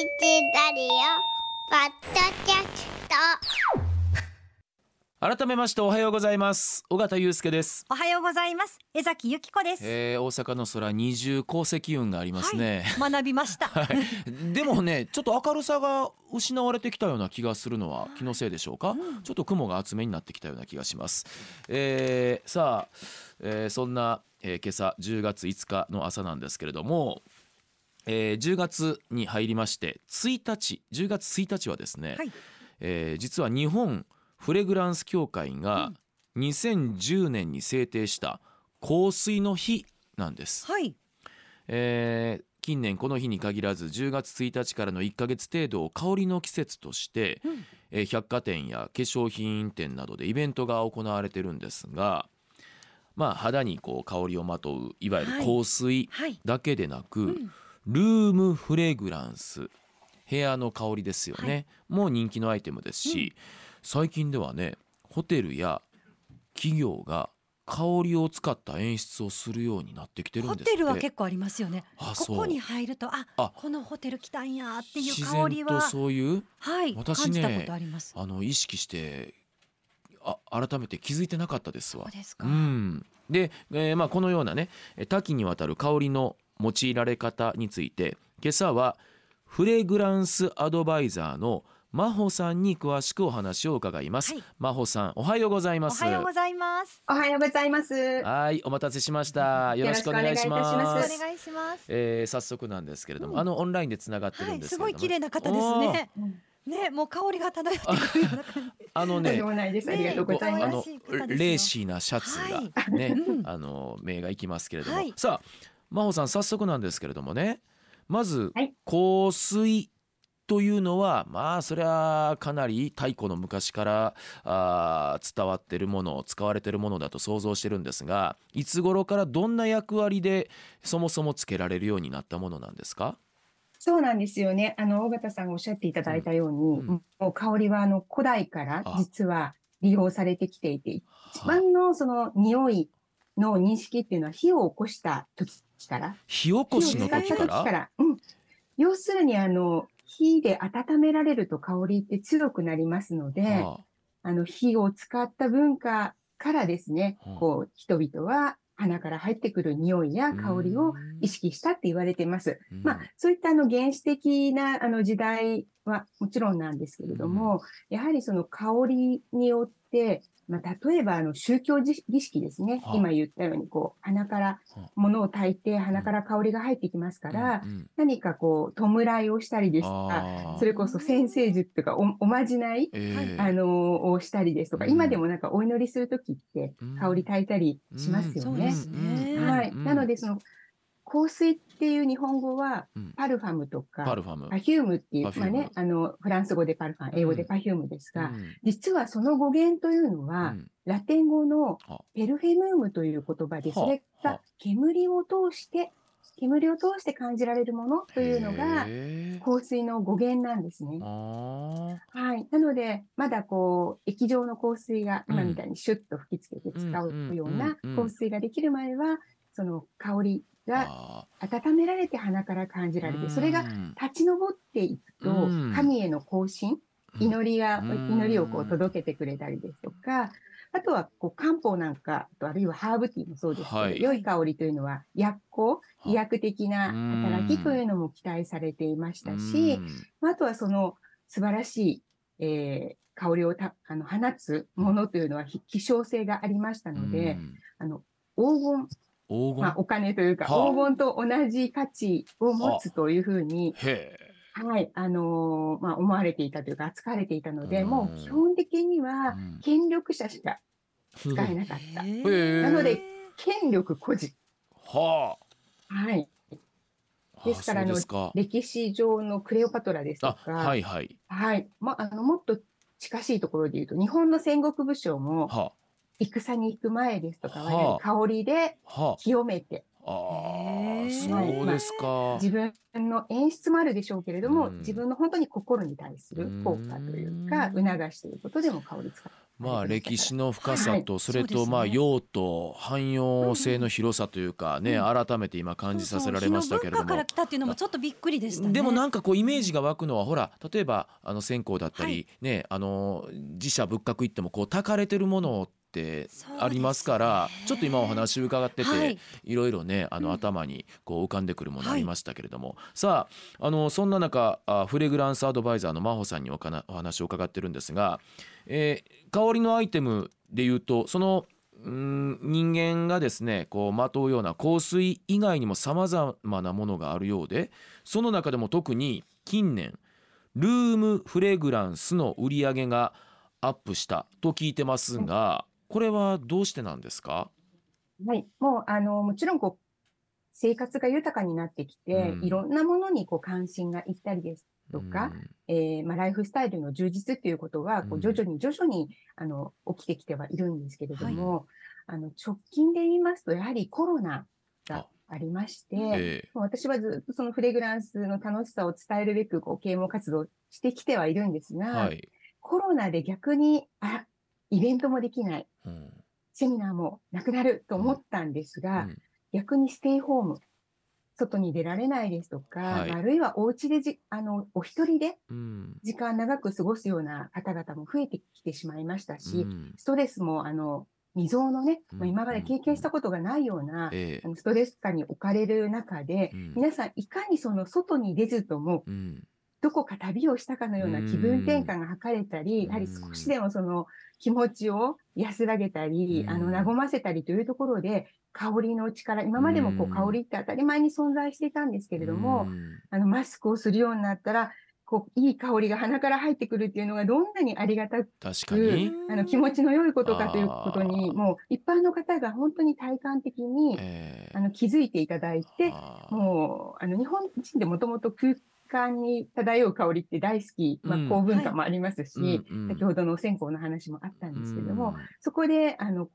ラディオポッドキャスト。改めましておはようございます。尾形祐介です、おはようございます。江崎由紀子です。えー、大阪の空二重降積雲がありますね、はい、学びました。はい、でもねちょっと明るさが失われてきたような気がするのは気のせいでしょうか、うん。ちょっと雲が厚めになってきたような気がします、えー、さあ、えーそんな、えー今朝10月5日の朝なんですけれどもえー10月に入りまして1日10月1日はですね、はい。えー実は日本フレグランス協会が2010年に制定した香水の日なんです、はい。えー近年この日に限らず10月1日からの1ヶ月程度を香りの季節として、うん。えー百貨店や化粧品店などでイベントが行われてるんですがまあ肌にこう香りをまとういわゆる香水はい。だけでなく、うんルームフレグランス。部屋の香りですよね、もう人気のアイテムですし、最近ではねホテルや企業が香りを使った演出をするようになってきてるんホですって。テルは結構ありますよね。ここに入ると、あ、あ。このホテル来たんやっていう自香りは、そういうはい、私感じたねことあります。あの意識してあ改めて気づいてなかったですわ。そう。ですか。うん、で、えーまあ、このようなねえー多岐にわたる香りの用いられ方について今朝はフレグランスアドバイザーの真帆さんに詳しくお話を伺います。はい真帆さんおはようございおます。はようございます。おはようございます。はいお待たせしました。よろしくお願いします。お願いします。えー早速なんですけれども、うんあのオンラインでつながってるはい、んですけれども、すごい綺麗な方ですね。ね、もう香りが漂ってくるような感じ。あのねでもないです。ありがとうございあます。の可愛らしい方ですよレーシーなシャツがね、うんあの目がいきますけれども、はいさあ真帆さん早速なんですけれどもね。まず、はい。香水というのはまあそれはかなり太古の昔からあー伝わってるもの使われてるものだと想像してるんですがいつ頃からどんな役割でそもそもつけられるようになったものなんですか？そうなんですよね。あの、尾形さんがおっしゃっていただいたように、うんもう香りはあの古代からあ。実は利用されてきていて、一番のその匂いの認識っていうのは火を起こした時から、火起こしの時から？うん。要するにあの、火で温められると香りって強くなりますので、はあ。の、火を使った文化からですねうん、こう、人々は鼻から入ってくる匂いやあ香りを意識したって言われています。うん。まあ、そういったあの原始的なあの時代はもちろんなんですけれども、やはりその香りによって、まあ、例えばあの宗教儀儀式ですね。は。あ今言ったように、こう、鼻からはあ物を炊いて鼻から香りが入ってきますから、うんうん。何かこう、弔いをしたりですとか、それこそ先生術とかおおまじないえーあのをしたりですとか、うん。今でもなんかお祈りするときってうん。香り炊いたりしますよね。はい。うん。なので、その香水っていう日本語はうん、 parfum とか、 parfum。per fume っていう、まあね、あの、フランス語で parfum、英語で perfume ですが、うん。実はその語源というのは、うん。ラテン語のは。 per fumum という言葉で、はあそれは。が煙を通して、煙を通して感じられるものというのが、香水の語源なんですね。あはい。なので、まだこう、液状の香水が、うん。今みたいにシュッと吹きつけて使うような香水ができる前は、その香りーがあ温められて鼻から感じられて、ーそれがうん立ち上っていくとうん、神への行進、祈りが、うん。祈りをこう届けてくれたりですとか、あとはこう漢方なんかと、あるいはハーブティーもそうですけど、はい。良い香りというのは薬効、医薬的な働きというのも期待されていましたし、あとはその素晴らしい、えー香りをたあの放つものというのはひ希少性がありましたので、あの黄金、まあ、お金というか、はあ。黄金と同じ価値を持つというふうに、へはい、あのーまあ、思われていたというか、扱われていたので、うん。もう基本的にはうん。権力者しかえ使えなかった。へへーーなので、権力孤児。ははい。あですからあそうですか。歴史上のクレオパトラですとあか、はいはい。はい。まあ、あの、もっと近しいところで言うと、日本の戦国武将も、は戦に行く前ですとかは、はあ香りでは清めて、ああへーそうですか。自分の演出もあるでしょうけれども、うん。自分の本当に心に対する効果というか、うん促していることでも香り使う。まあ歴史の深さとそれとまあ用途汎用性の広さというかね改めて今感じさせられましたけれどそうそう日の文化からも来たっていうのもちょっとびっくりでしたね。でもなんかこうイメージが湧くのはほら例えばあの線香だったはりねあの自社仏閣行ってもこう焚かれてるものってありますからちょっと今お話伺ってて、はい。いろいろねあのうん。頭にこう浮かんでくるものありましたけれども、さああのそんな中あフレグランスアドバイザーの真帆さんにおかなお話を伺ってるんですが、えー香りのアイテムでいうとそのうん人間がですねこうまとうような香水以外にもさまざまなものがあるようでその中でも特に近年ルームフレグランスの売り上げがアップしたと聞いてますがこれはどうしてなんですか？はい。もう、あの、もちろん、こう、生活が豊かになってきて、うん。いろんなものにこう関心がいったりですとか、えーまあ、ライフスタイルの充実っていうことは、こうん。う徐々に徐々に、あの、起きてきてはいるんですけれども、あの、直近で言いますと、やはりコロナがあ。りまして、うんえ。もう私はずっとそのフレグランスの楽しさを伝えるべく、こう、啓蒙活動してきてはいるんですが、えはい、コロナで逆に、あ、イベントもできない、うん。セミナーもなくなると思ったんですが、うん逆にステイホーム、外に出られないですとか、はい。あるいはお家でじ、あの、お一人でうん。時間長く過ごすような方々も増えてきてしまいましたし、うん。ストレスも、あの、未曾有のね、うん。まあ、今まで経験したことがないような、ええあのストレス下に置かれる中で、うん。皆さんいかにその外に出ずとも、うんどこか旅をしたかのような気分転換が図れたり、うん。やはり少しでもその気持ちを安らげたり、うん。あの、和ませたりというところで、香りの力、今までもこう香りって当たり前に存在していたんですけれども、うん。あの、マスクをするようになったら、こう、いい香りが鼻から入ってくるっていうのがどんなにありがたく、確かに、あの、気持ちの良いことかということに、もう一般の方が本当に体感的に、ええ。あの、気づいていただいて、もう、あの、日本人でもともと空間に漂う香りって大好き、まあ、高文化もありますし、うんはい先ほどのお線香の話もあったんですけども、うんそこで、あの、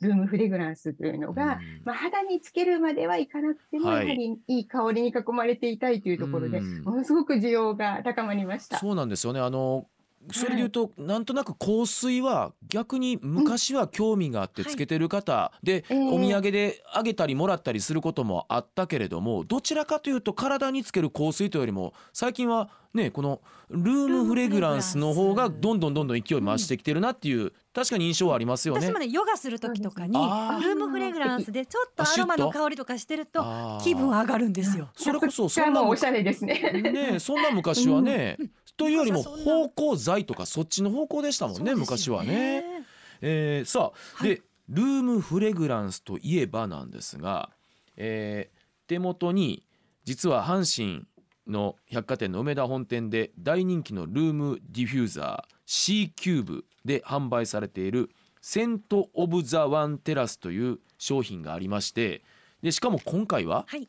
ルームフレグランスというのが、うんまあ、肌につけるまではいかなくても、やはりいい香りに囲まれていたいというところで、はいものすごく需要が高まりました。そうなんですよねあのそれで言うと、なんとなく香水は逆に昔は興味があってはい。つけてる方、で、ええお土産であげたりもらったりすることもあったけれどもどちらかというと体につける香水というよりも最近はねこのルームフレグランスの方がどんどんどんどん勢い増してきてるなっていう、確かに印象はありますよね。私も。ねヨガする時とかにルームフレグランスでちょっとアロマの香りとかしてると気分上がるんですよ。それこそそんなおしゃれですね。ねそんな昔はね、というよりも芳香剤とかそっちの方向でしたもんねそうですよ昔はね。えーさあ、はい。でルームフレグランスといえばなんですが、えー手元に実は阪神の百貨店の梅田本店で大人気のルームディフューザー C キューブで販売されているセント・オブ・ザ・ワン・テラスという商品がありましてでしかも今回ははい。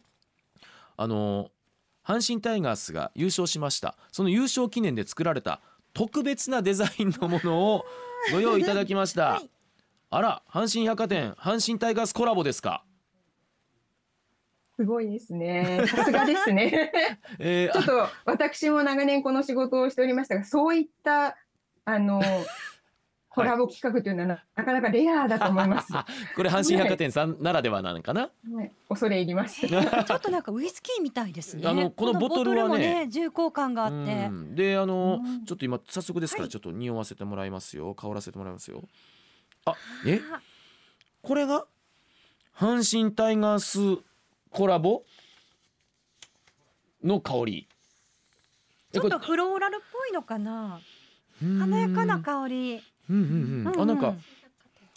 あの阪神タイガースが優勝しました。その優勝記念で作られた特別なデザインのものをご用意いただきました、はい。あら阪神百貨店阪神タイガースコラボですか、すごいですね。さすがですね。えーちょっと私も長年この仕事をしておりましたが、そういった、あの、コラボ企画というのはななかなかレアだと思います。は これ阪神百貨店さんならではなのかな、い、恐れ入ります。ちょっとなんかウイスキーみたいですね。あのこのボトルはねね重厚感があってう。んであの、うんちょっと今早速ですからはいちょっと匂わせてもらいますよ香らせてもらいますよあえ？これが？阪神タイガースコラボ？の香り。ちょっとフローラルっぽいのかな？華やかな香り。うんうんうん。あなんか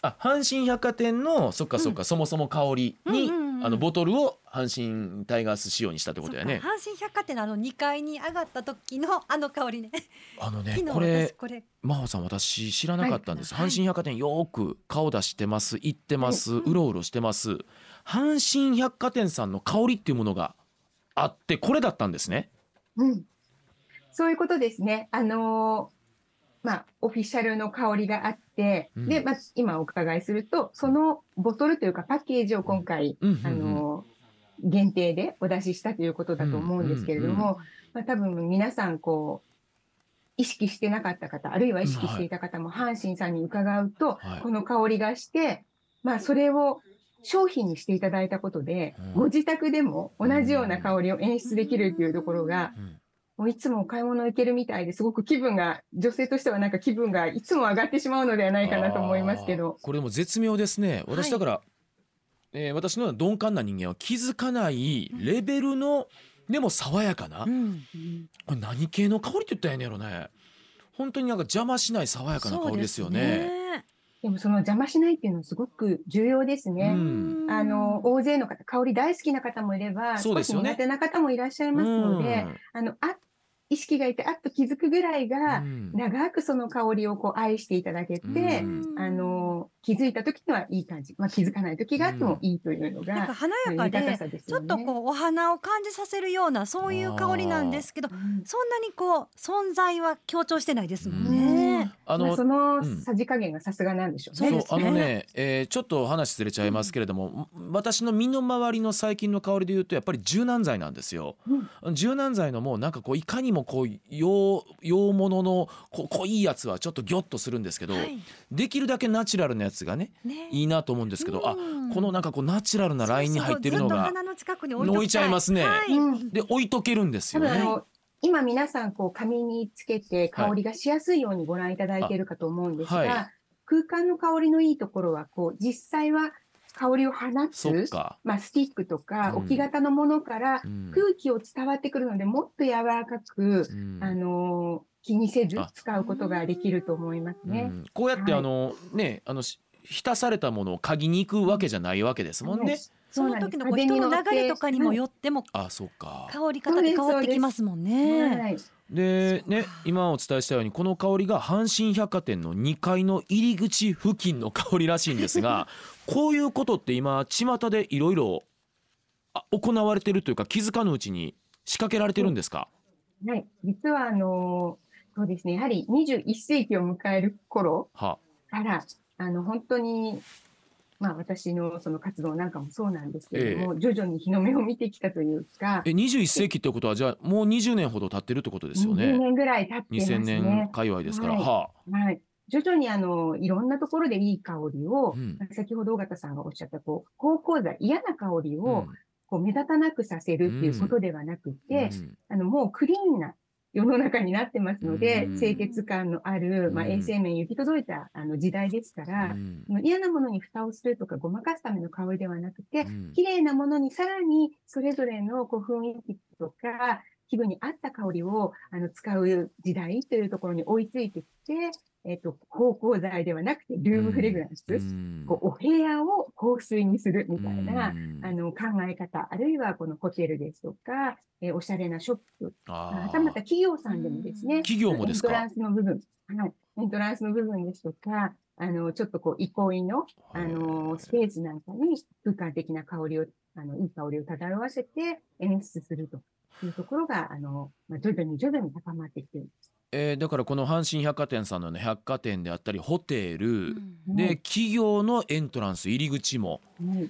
あ阪神百貨店のそっかそっか、そもそも香りに、うんうんうん。あのボトルを阪神タイガース仕様にしたってことだよね阪神百貨店のあの2階に上がった時のあの香りね。あのねこれ私これ。真帆さん私知らなかったんです、はい。阪神百貨店よーく顔出してます行ってます、はいうろうろしてます阪神百貨店さんの香りっていうものがあってこれだったんですね。うん。そういうことですね。あのーまあ、オフィシャルの香りがあって、うん。で、まあ、今お伺いすると、そのボトルというかパッケージを今回、うん。うんうんあのー限定でお出ししたということだと思うんですけれども、まあ、多分皆さんこう、意識してなかった方、あるいは意識していた方も、阪神さんに伺うと、はい。この香りがして、まあ、それを商品にしていただいたことで、うん。ご自宅でも同じような香りを演出できるというところが、うん。もういつもお買い物行けるみたいですごく気分が、女性としてはなんか気分がいつも上がってしまうのではないかなと思いますけど。これでも絶妙ですね。私だから、えー私のような鈍感な人間は気づかないレベルのでも爽やかな、うん。これ何系の香りって言ったらええんやろね。本当になんか邪魔しない爽やかな香りですよねでもその邪魔しないっていうのはすごく重要ですうね。ん。あの、大勢の方、香り大好きな方もいれば、少しそうですよね。苦手な方もいらっしゃいますので、あの、あ、意識がいて、あっと気づくぐらいが、うん長くその香りをこう愛していただけて、うんあの、気づいた時にはいい感じ。まあ気づかない時があってもいいというのなんかが、華やかでね。ちょっとこうお花を感じさせるようなそういう香りなんですけどうんそんなにこう存在は強調してないですもんね。あのまあ、そのうんさじ加減がさすがなんでしょうね。そうですねそうあのね、えーちょっと話ずれちゃいますけれども、私の身の回りの最近の香りで言うとやっぱり柔軟剤なんですよ。柔軟剤のもうなんかこういかにもこう洋洋物のこ濃いやつはちょっとギョッとするんですけど、はい。できるだけナチュラルなやつがねね。いいなと思うんですけど、あうん。このなんかこうナチュラルなラインに入ってるのがそうそうずっと鼻の近くに置いちゃいますね。はい。うん。で置いとけるんですよね。今皆さんこう髪につけて香りがしやすいようにご覧いただいているかと思うんですが、あはい。空間の香りのいいところはこう実際は香りを放つ。まあ、スティックとかうん。置き型のものからうん。空気を伝わってくるのでもっと柔らかく、うん。あの気にせずあ。使うことができると思いますね。うん。こうやってはい。あの、ねあのし浸されたものを嗅ぎに行くわけじゃないわけですもんね。その時のこう人の流れとかにもよってもあそうか。香り方って変わってきますもんはね。い、でね今お伝えしたようにこの香りが阪神百貨店の2階の入り口付近の香りらしいんですが こういうことって今巷でいろいろあ行われてるというか気づかぬうちに仕掛けられてるんですか、はい、実はあのそうですね。やはり21世紀を迎える頃は。から、あの、本当に、まあ私のその活動なんかもそうなんですけれども、徐々に日の目を見てきたというか、え21世紀ってことはじゃあもう20年ほど経ってるってことですよ20ね年ぐらい経ってます2000年ね。界隈ですから、はい。ははい。徐々にあの、いろんなところでいい香りを、うん。先ほど尾形さんがおっしゃった、こう、高香剤、嫌な香りあ、を、こう、目立たなくさせるっていうことではなくて、うん。あの、もうクリーンな世の中になってますので、うん。清潔感のある、まあ、うん衛生面行き届いたあの時代ですから、嫌なものに蓋をするとかごまかすための香りではなくて、うん。綺麗なものにさらにそれぞれのこう雰囲気とか気分に合った香りをあの使う時代というところに追いついてきて、えっ、と、芳香剤ではなくてルームフレグランス、うん。こうお部屋を香水にするみたいな、うん。あの考え方、あるいはこのホテルですとか、えーおしゃれなショップ、あまたまた企業さんでもですね、企業もですか？エントランスの部分、はい、エントランスの部分ですとか、あの、ちょっとこう、憩いの、あの、スペースなんかに空間的な香りを、あの、いい香りを漂わせて演出するというところが、あの、まあ、徐々に徐々に高まってきている。えーだからこの阪神百貨店さんのような百貨店であったりホテル、うん。で企業のエントランス入り口も。はい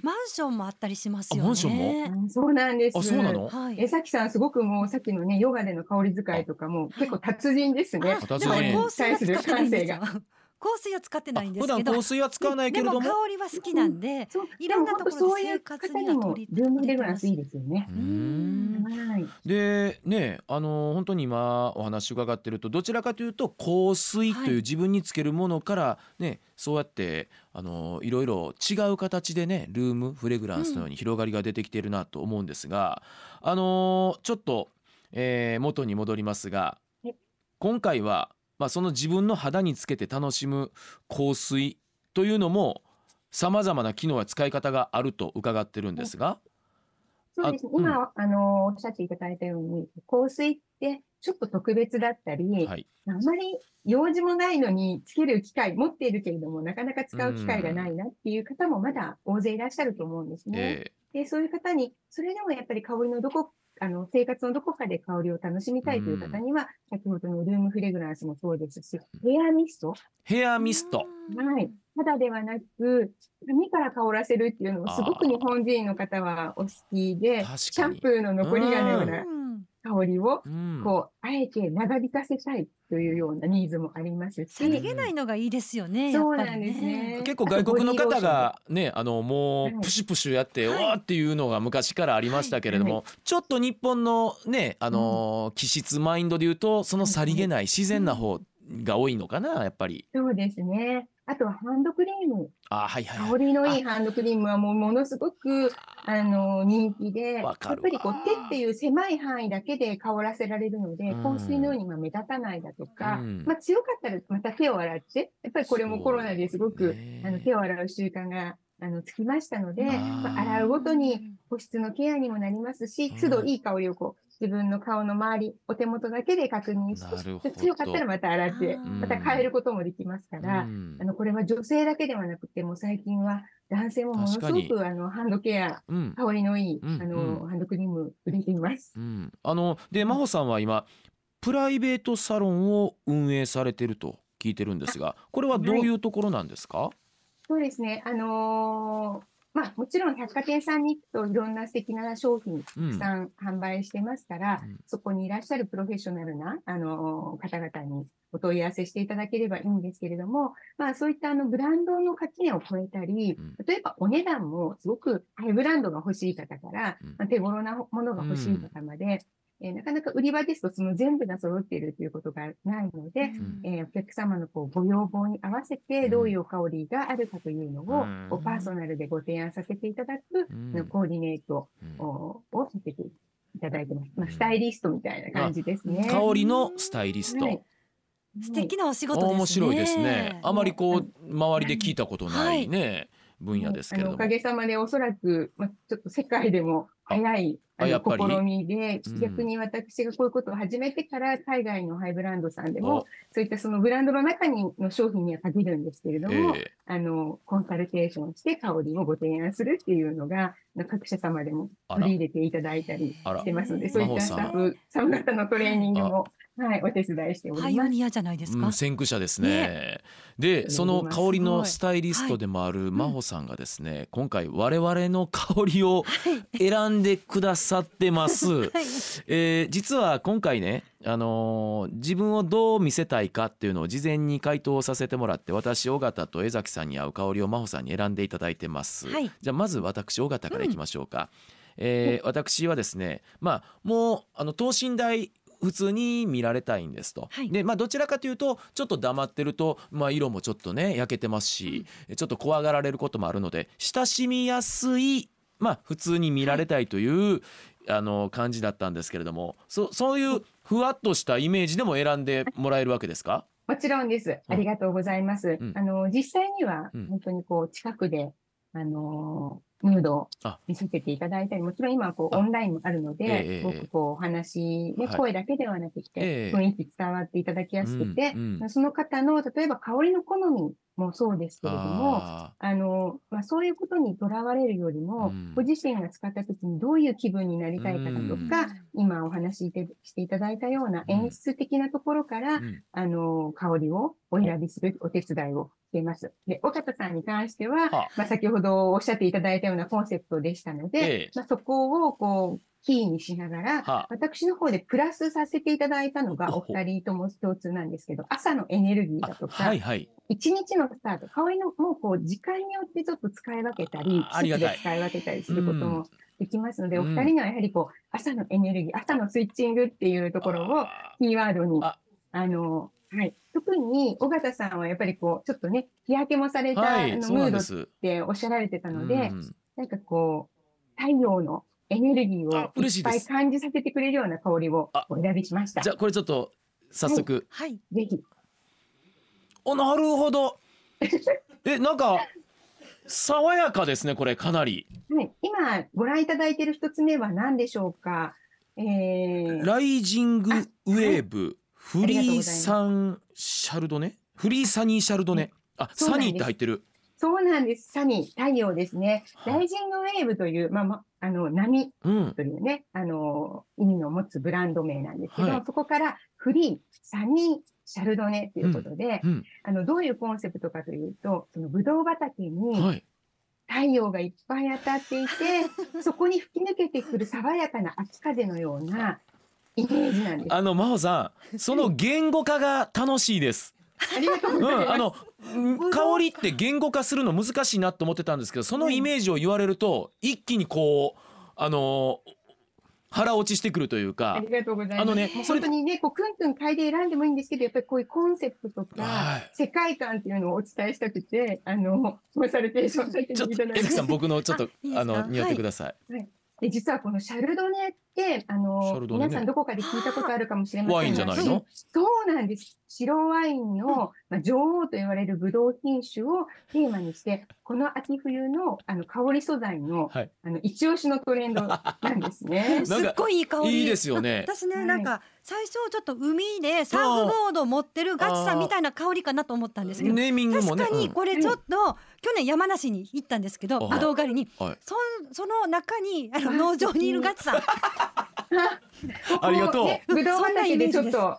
マンションもあったりしますよマンションも？あそうなんです。あそうなの？はい。え、さきさん、すごくもう、さっきのね、ヨガでの香り使いとかも、結構達人ですね。あ達人。でも香香水は使ってないんです普けど。段香水は使わないけれども。でも香りは好きなんで、いろんなところで生活方には取りルームフレグランスいいですよね。う。ん。はい。でねあの本当に今お話伺ってるとどちらかというと香水とはいい。う自分につけるものからねそうやってあのいろいろ違う形でねルームフレグランスのように広がりが出てきているなと思うんですが、あのちょっと、えー元に戻りますがはい。今回は、まあ、その自分の肌につけて楽しむ香水というのもさまざまな機能や使い方があると伺ってるんですが。そうですね。あうん今、あの、おっしゃっていただいたように、香水ってちょっと特別だったり、はいあまり用事もないのにつける機会持っているけれども、なかなか使う機会がないなっていう方もまだ大勢いらっしゃると思うんですね。えで、そういう方に、それでもやっぱり香りのどこあの、生活のどこかで香りを楽しみたいという方には、先ほどのルームフレグランスもそうですし、ヘアミスト、ヘアミスト。はい。肌ではなく、髪から香らせるっていうのもすごく日本人の方はお好きで、確かに。シャンプーの残りがのようなうん香りを、うん。こう、あえて長引かせたいというようなニーズもありますし、さりげないのがいいですよね。そうなんですね。結構外国の方がねあのもはい。うプシュプシュやって、はい。おーっていうのが昔からありましたけれども、はちょっと日本のねあのー気質マインドで言うとそのさりげない自然な方が多いのかなやっぱり。そうですね。あとはハンドクリーム。あはいはい香りのいいハンドクリームはもうものすごく、あの、人気で、やっぱりこう手っていう狭い範囲だけで香らせられるので、うん。香水のようにまあ目立たないだとか、うん。まあ強かったらまた手を洗って、やっぱりこれもコロナですごく、ね。あの手を洗う習慣があのつきましたので、まあ、洗うごとに保湿のケアにもなりますしうん、都度いい香りをこう自分の顔の周り、お手元だけで確認して、強かったらまた洗ってまた変えることもできますから、うん。あのこれは女性だけではなくて、もう最近は男性もものすごくあのハンドケア、うん。香りのいい、うんあのうんハンドクリーム売れています。うん、あので真帆さんは今プライベートサロンを運営されてると聞いてるんですがこれはどういうところなんですか、そうですね。あのーまあ、もちろん百貨店さんに行くといろんな素敵な商品たくさん販売してますから、うん。そこにいらっしゃるプロフェッショナルな、あのー方々にお問い合わせしていただければいいんですけれども、まあそういったあのブランドの垣根を超えたりうん、例えばお値段もすごくハイブランドが欲しい方から、うん。まあ手頃なものが欲しい方まで、えーなかなか売り場ですとその全部が揃っているということがないので、ん。えーお客様のこうご要望に合わせてどういう香りがあるかというのを、うん。パーソナルでご提案させていただく、うん。コーディネートうん。ををさせていただいてます。まあ、スタイリストみたいな感じですね。香りのスタイリスト、はい。素敵なお仕事ですね。面白いですね。あまりこう周りで聞いたことないね、分野ですけれども。おかげさまでおそらく、まあ、ちょっと世界でも早い試みでうん、逆に私がこういうことを始めてから海外のハイブランドさんでもお、そういったそのブランドの中にの商品には限るんですけれども、えあの、コンサルテーションして香りをご提案するっていうのが、各社様でも取り入れていただいたりしてますので、そういったスタッフ様方のトレーニングも、はい、お手伝いしておパります。イオニアじゃないですか？うん、先駆者ですね。で、その香りのスタイリストでもある真帆さんがですね、今回我々の香りを選んでくださってます。はい。えー実は今回ね、あのー自分をどう見せたいかっていうのを事前に回答させてもらって私尾形と江崎さんに合う香りを真帆さんに選んでいただいてます、はいじゃあまず私尾形からいきましょうか、えー私はですねまあもうあの等身大普通に見られたいんですと、はい。でまあどちらかというとちょっと黙ってると、まあ、色もちょっとね焼けてますし、ちょっと怖がられることもあるので親しみやすいまあ普通に見られたいという、あの感じだったんですけれどもそそういうふわっとしたイメージでも選んでもらえるわけですか？もちろんです。ありがとうございます。うん。あの、実際にはうん、本当にこう、近くで、あのー、ヌードをあ見せていただいたり、もちろん今はこう、あ。オンラインもあるので、すごくこう、お話、ね、はい声だけではなくえて、え雰囲気伝わっていただきやすくてその方の、例えば香りの好みもそうですけれども、ああの、まあ、そういうことにとらわれるよりも、うん。ご自身が使った時にどういう気分になりたいかだとか、今お話ししていただいたような演出的なところから、あの、香りをお選びするお手伝いをしています。で、岡田さんに関しては、はまあ、先ほどおっしゃっていただいたようなコンセプトでしたので、ええ。まあ、そこをこう、キーにしながら、は私の方でプラスさせていただいたのがおお二人とも共通なんですけど、朝のエネルギーだとあか、はいはい。一日のスタート、香りのもうこう時間によってちょっと使い分けたり、あありがたい。季節で使い分けたりすることうん。もできますので、うん。お二人にはやはりこう朝のエネルギー、朝のスイッチングっていうところをあキーワードに、あ。あの、はい。特に、尾形さんはやっぱりこう、ちょっとね、日焼けもされた、はいあのムードっておっしゃられてたので、うん。なんかこう、太陽のエネルギーあをいっぱい嬉しいです感じさせてくれるような香りをあ。お選びしました。じゃあこれちょっと早速、はい。ぜひ。おなるほど。えなんか爽やかですねこれかなり。はい。今、ご覧いただいている一つ目は何でしょうか？えー、ライジングウェーブフリーサンシャルドネ？フリーサニーシャルドネあサニーって入ってるそうなんです。サニー、太陽ですね。はいライジングウェーブという、まあ、まあの、波うん。というね、あの、意味の持つブランド名なんですけど、はいそこからフリー、サニー、シャルドネということで、うん。あの、どういうコンセプトかというと、そのブドウ畑にはい。太陽がいっぱい当たっていて、そこに吹き抜けてくる爽やかな秋風のようなイメージなんです。ああの真帆さん、その言語化が楽しいです。りがとううん、ございます。あのうん香りって言語化するの難しいなと思ってたんですけど、そのイメージを言われると一気にこうあの腹落ちしてくるというあかり。がとうございます。あのね本当にね、こう、くんくん嗅いで選んでもいいんですけど、やっぱりこういうコンセプトとか、はい世界観っていうのをお伝えしたくて、あの、コンサルテーションさせていちょっとただいて江崎さん僕のちょっとあの匂ってください。で、実はこのシャルドネって、あの、ね皆さんどこかで聞いたことあるかもしれませんがワインじゃないの？そうなんです。白ワインの、まあ、女王と言われるブドウ品種をテーマにして、この秋冬のあの香り素材の、はいあの一押しのトレンドなんですね。すっごいいい香り。いいですよね。私ね、はいなんか最初ちょっと海でサーフボードを持ってるガチさんみたいな香りかなと思ったんですけど、ネーミングもね。確かにこれちょっと、去年山梨に行ったんですけど、はい。ぶどう狩りに、うんはい。そその中にあの農場にいるガチさん、ありがとう。ぶどう畑でちょっと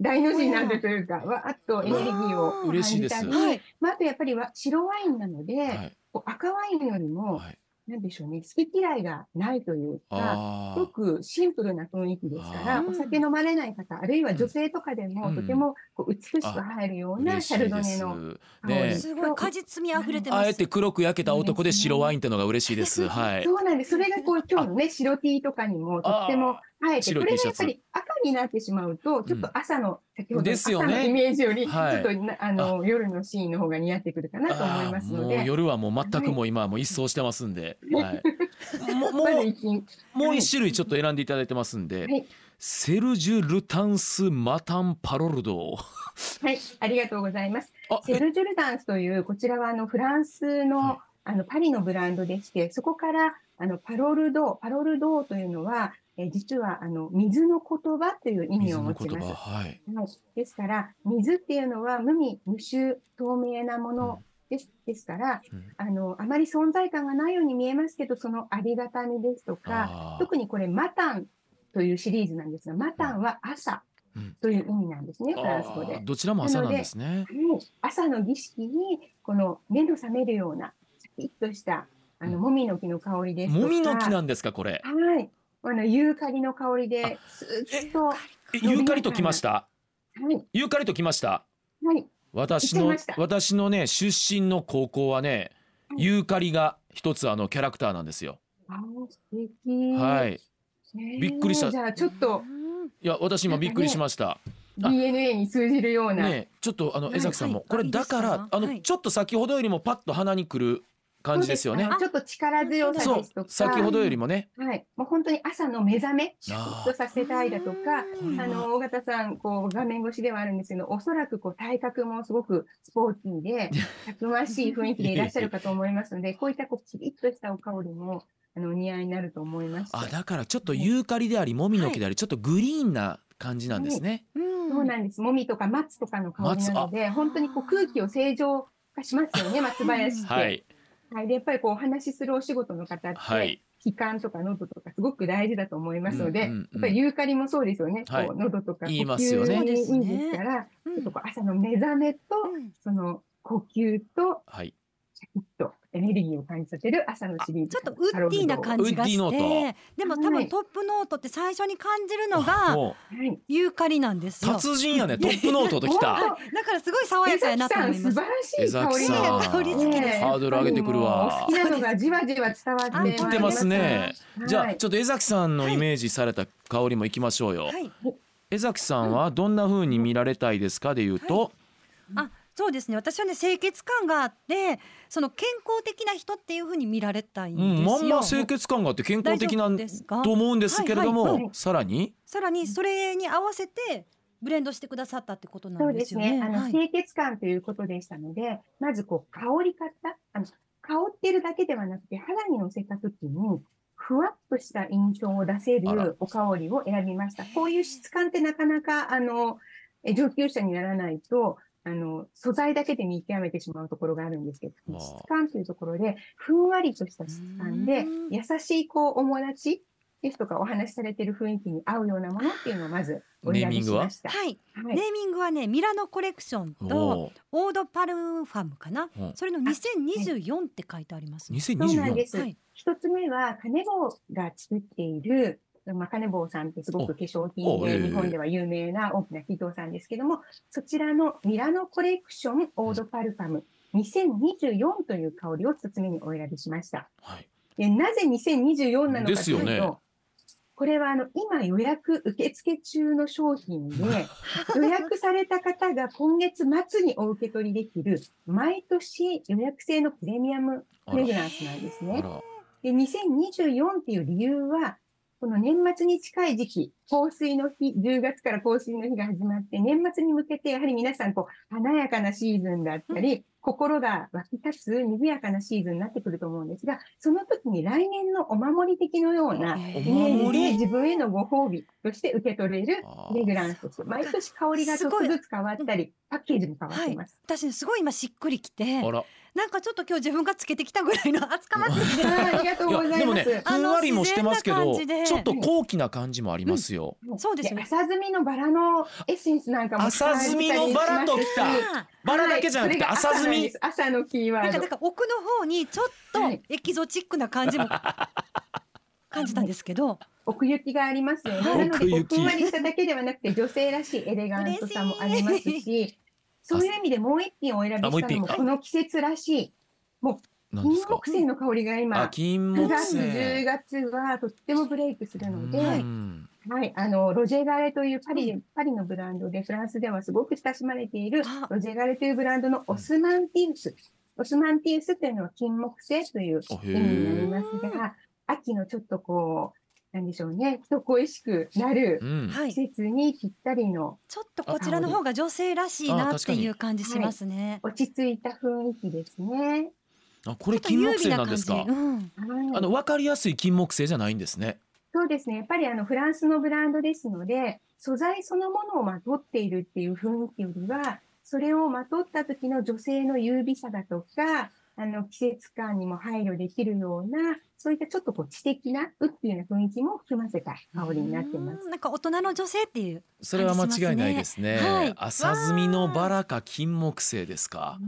大の字になるというか、わーっとエネルギーを感嬉しいです。じたり、はい。まあ、あとやっぱりわ白ワインなので、はい。赤ワインよりも、はい。なんでしょうね、好き嫌いがないというか、あすごくシンプルな雰囲気ですから、お酒飲まれない方、あるいは女性とかでも、うんとてもこう美しく入るよあ。うなシャルドネす。のねすごい果実味あふれてます。あえて黒く焼けた男で白ワインってのが嬉しいです。はい。そうなんです。それがこう今日のね、白 T とかにもとっても映えて、白これ T シャツがやっぱり赤になってしまうと、ちょっと朝の、先ほど朝のイメージより、ちはい。ょっとなあの夜のシーンの方が似合ってくるかなと思いますので、夜はもう全くもう今はもう一掃してますんで、はい。もうもう。もう一種類ちょっと選んでいただいてますんで、はい。セルジュ・ルタンス・マタン・パロルド。はい、ありがとうございます。あ、セルジュルダンスという、こちらはあのフランスの,、はい。あのパリのブランドでして、そこからあのパロルドー、パロルドーというのは、えー実はあの水の言葉という意味水を持ちます。はい。はい、ですから、水っていうのは無味、無臭、透明なものです,、ですからうんあの、あまり存在感がないように見えますけど、そのありがたみですとか、特にこれ、マタンというシリーズなんですが、マタンは朝うんという意味なんですね、フランス語で。どちらも朝なんですね。はい、朝の儀式にこの目の覚めるようなシャキッとしたあのうん。もみの木の香りですとか、もみの木なんですかこれ。はい、あのユーカリの香りでスーッと、ユーカリときました？い、ユーカリときました？はい、私の私のね出身の高校はね、はい。ユーカリが一つあのキャラクターなんですよ。あー素敵。はい。びっくりした。じゃあちょっとうん。いや私今びっくりしました。あ DNA に通じるような、ねちょっとあのはい江崎さんもはい。これだからあのはい。ちょっと先ほどよりもパッと鼻にくる感じですよね。ちょっと力強さですとか、先ほどよりもね。はい、もう本当に朝の目覚め、シャキッとさせたいだとか、うんあの、尾形さん、こう、画面越しではあるんですけど、おそらく、こう、体格もすごくスポーティーで、たくましい雰囲気でいらっしゃるかと思いますので、こういった、こう、キリッとしたお香りも、あの、お似合いになると思います。あだからちょっとユーカリでありもみの木でありちょっとグリーンな感じなんですね。うん。そうなんです。もみとか松とかの香りなので、本当にこう、空気を正常化しますよね、松林って。はいはい。で、やっぱりこう、お話しするお仕事の方って、はい。気管とか喉とかすごく大事だと思いますので、うんうんうん。やっぱりユーカリもそうですよね。はい。こう喉とか呼吸にいいですから、うん。ちょっとこう朝の目覚めと、うん。その呼吸とはい。シャキッとエネルギーを感じさせる朝のシリーズ。ちょっとウッディな感じがしウッディノーてでも多はい。分トップノートって最初に感じるのが。ユーカリなんですうよ。達人やねトップノートときた。本だからすごい爽やかやなと思います。江崎さん。素晴らしい香り好きです。ねハードル上げてくるわ。お好きなのがじわじわ伝わってまいり来てます。ね。じゃあはい。ちょっと江崎さんのイメージされた香りもいきましょうよ。はい。江崎さんはどんな風に見られたいですかで言うと、あそうですね。私はね清潔感があってその健康的な人っていう風に見られたいんうん、ですよ、まんま清潔感があって健康的なんですか？と思うんですけれども、はいはい。はいさらに？さらにそれに合わせてブレンドしてくださったってことなんでですよね。すね。あの、はい清潔感ということでしたので、まずこう、香り方、あの、香ってるだけではなくて、肌にのせたときに、ふわっとした印象を出せるお香りを選びました。こういう質感ってなかなか、あの、え上級者にならないと、あの、素材だけで見極めてしまうところがあるんですけど、質感というところで、ふんわりとした質感でうん、優しい、こう、おもらちですとか、お話しされている雰囲気に合うようなものっていうのをまずお選びしました。はい、はい。ネーミングはねミラノコレクションとオードパルファムかな？う。んそれの2024って書いてありますね、そうなん2024です。はい。一つ目は、カネボウが作っている、まあ、カネボウさんってすごく化粧品で、日本では有名な大きな企業さんですけども、そちらのミラノコレクションオードパルファム2024という香りを一つ目にお選びしました。はいでなぜ2024なのかというと、ねこれはあの今予約受付中の商品で、予約された方が今月末にお受け取りできる、毎年予約制のプレミアムフレグランスなんですね。で、2024っていう理由は、この年末に近い時期、香水の日、10月から香水の日が始まって、年末に向けてやはり皆さん、こう、華やかなシーズンだったり、心が湧き立つ、賑やかなシーズンになってくると思うんですが、その時に来年のお守り的のようなおイメージ守りで自分へのご褒美として受け取れるレグランス毎年香りがちょっとずつ変わったり、パッケージも変わってます。私ねすごい今しっくりきてあらなんかちょっと今日自分がつけてきたぐらいの 厚かましいありがとうございます。でもねふんわりもしてますけどちょっと高貴な感じもありますよ、そうですよ朝摘みのバラのエッセンスなんかも朝摘みのバラときた。あバラだけじゃなくてはい朝摘み。朝のキーワなんかードだから奥の方にちょっとはい。エキゾチックな感じも 感じたんですけど、奥行きがありますよね。はい。なので、奥行きこうふんわりしただけではなくて、女性らしいエレガントさもあります嬉し、そういう意味でもう一品お選びしたのも、この季節らしい、金何ですか？木犀の香りがあ今、金9木月、10犀月はとってもブレイクするので、うん。はい、あの、ロジェガレというパリで、パリのブランドで、フランスではすごく親しまれているあ、ロジェガレというブランドのオスマンティウス。オスマンティウスというのは金木犀という意味になりえますが、秋のちょっとこう、なんでしょうね、人恋しくなるうん。はい。季節にぴったりの。ちょっとこちらの方が女性らしいなっていう感じしますね。落ち着いた雰囲気ですね。あこれ金木犀なんですか？うん。はい。あの分かりやすい金木犀じゃないんですね。そうですね。やっぱりあのフランスのブランドですので、素材そのものをまとっているっていう雰囲気よりは、それをまとった時の女性の優美さだとか、あの季節感にも配慮できるような、そういったちょっとこう知的な、うっていうような雰囲気も含ませた香りになってます。う。んなんか大人の女性っていう。それは間違いないですね。はい。朝摘みのバラか金木犀ですか？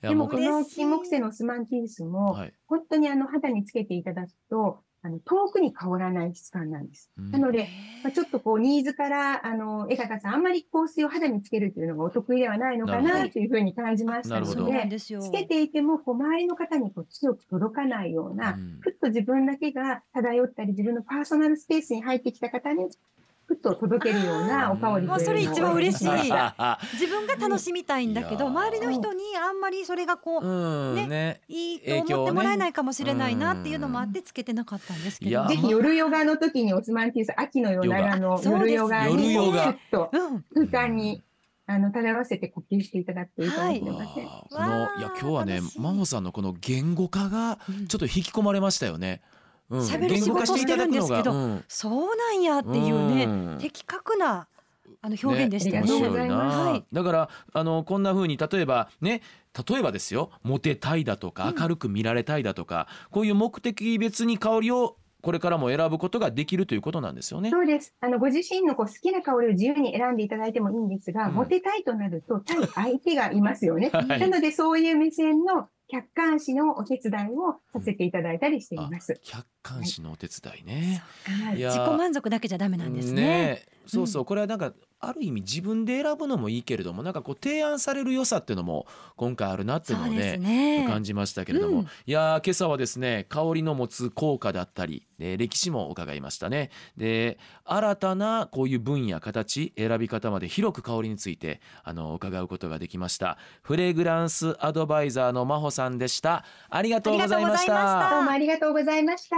でもこの金木犀のスマンティウスも、はい。本当にあの肌につけていただくと、あの遠くに香らない質感なんです。うんなので、まあ、ちょっとこう、ニーズから、あの、江方さん、あんまり香水を肌につけるっていうのがお得意ではないのかなというふうに感じましたので。つけていても、こう、周りの方にこう強く届かないような、うんふっと自分だけが漂ったり、自分のパーソナルスペースに入ってきた方に、ふっと届けるようなお香りあーそれ一番嬉しい。自分が楽しみたいんだけど、周りの人にあんまりそれがこう、うんねね。いいと思ってもらえないかもしれないなっていうのもあっうてつけてなかったんですけど。ぜひ夜ヨガの時にオスマンティウス、秋の夜長のヨガ夜ヨガに、夜ヨガ。ふっとうん。空間に、あの、漂わせて呼吸していただくといいかもしれません。わあこのいや今日はね真帆さんのこの言語化がちょっと引き込まれましたよね。うん、喋る言語化していただくのが仕事してるんですけどうんそうなんやっていうね、うん的確なあの表現でしたね。ありがとうござ面白いな、いますはいだからあのこんな風に例えばね例えばですよモテたいだとかうん明るく見られたいだとか、こういう目的別に香りをこれからも選ぶことができるということなんですよね。そうです。あの、ご自身のこう好きな香りを自由に選んでいただいてもいいんですが、うんモテたいとなると、対相手がいますよね。はいなので、そういう目線の客観視のお手伝いをさせていただいたりしています。客観視のお手伝いね。はい自己満足だけじゃダメなんですね。えそうそう、これはなんかある意味自分で選ぶのもいいけれどもなんかこう提案される良さっていうのも今回あるなっていうのをねね。感じましたけれども、うん。いやー今朝はですね香りの持つ効果だったり、えー歴史も伺いましたね。で新たなこういう分野形選び方まで広く香りについてあの伺うことができました。フレグランスアドバイザーの真帆さんでした。ありがとうございました。どうもありがとうございました。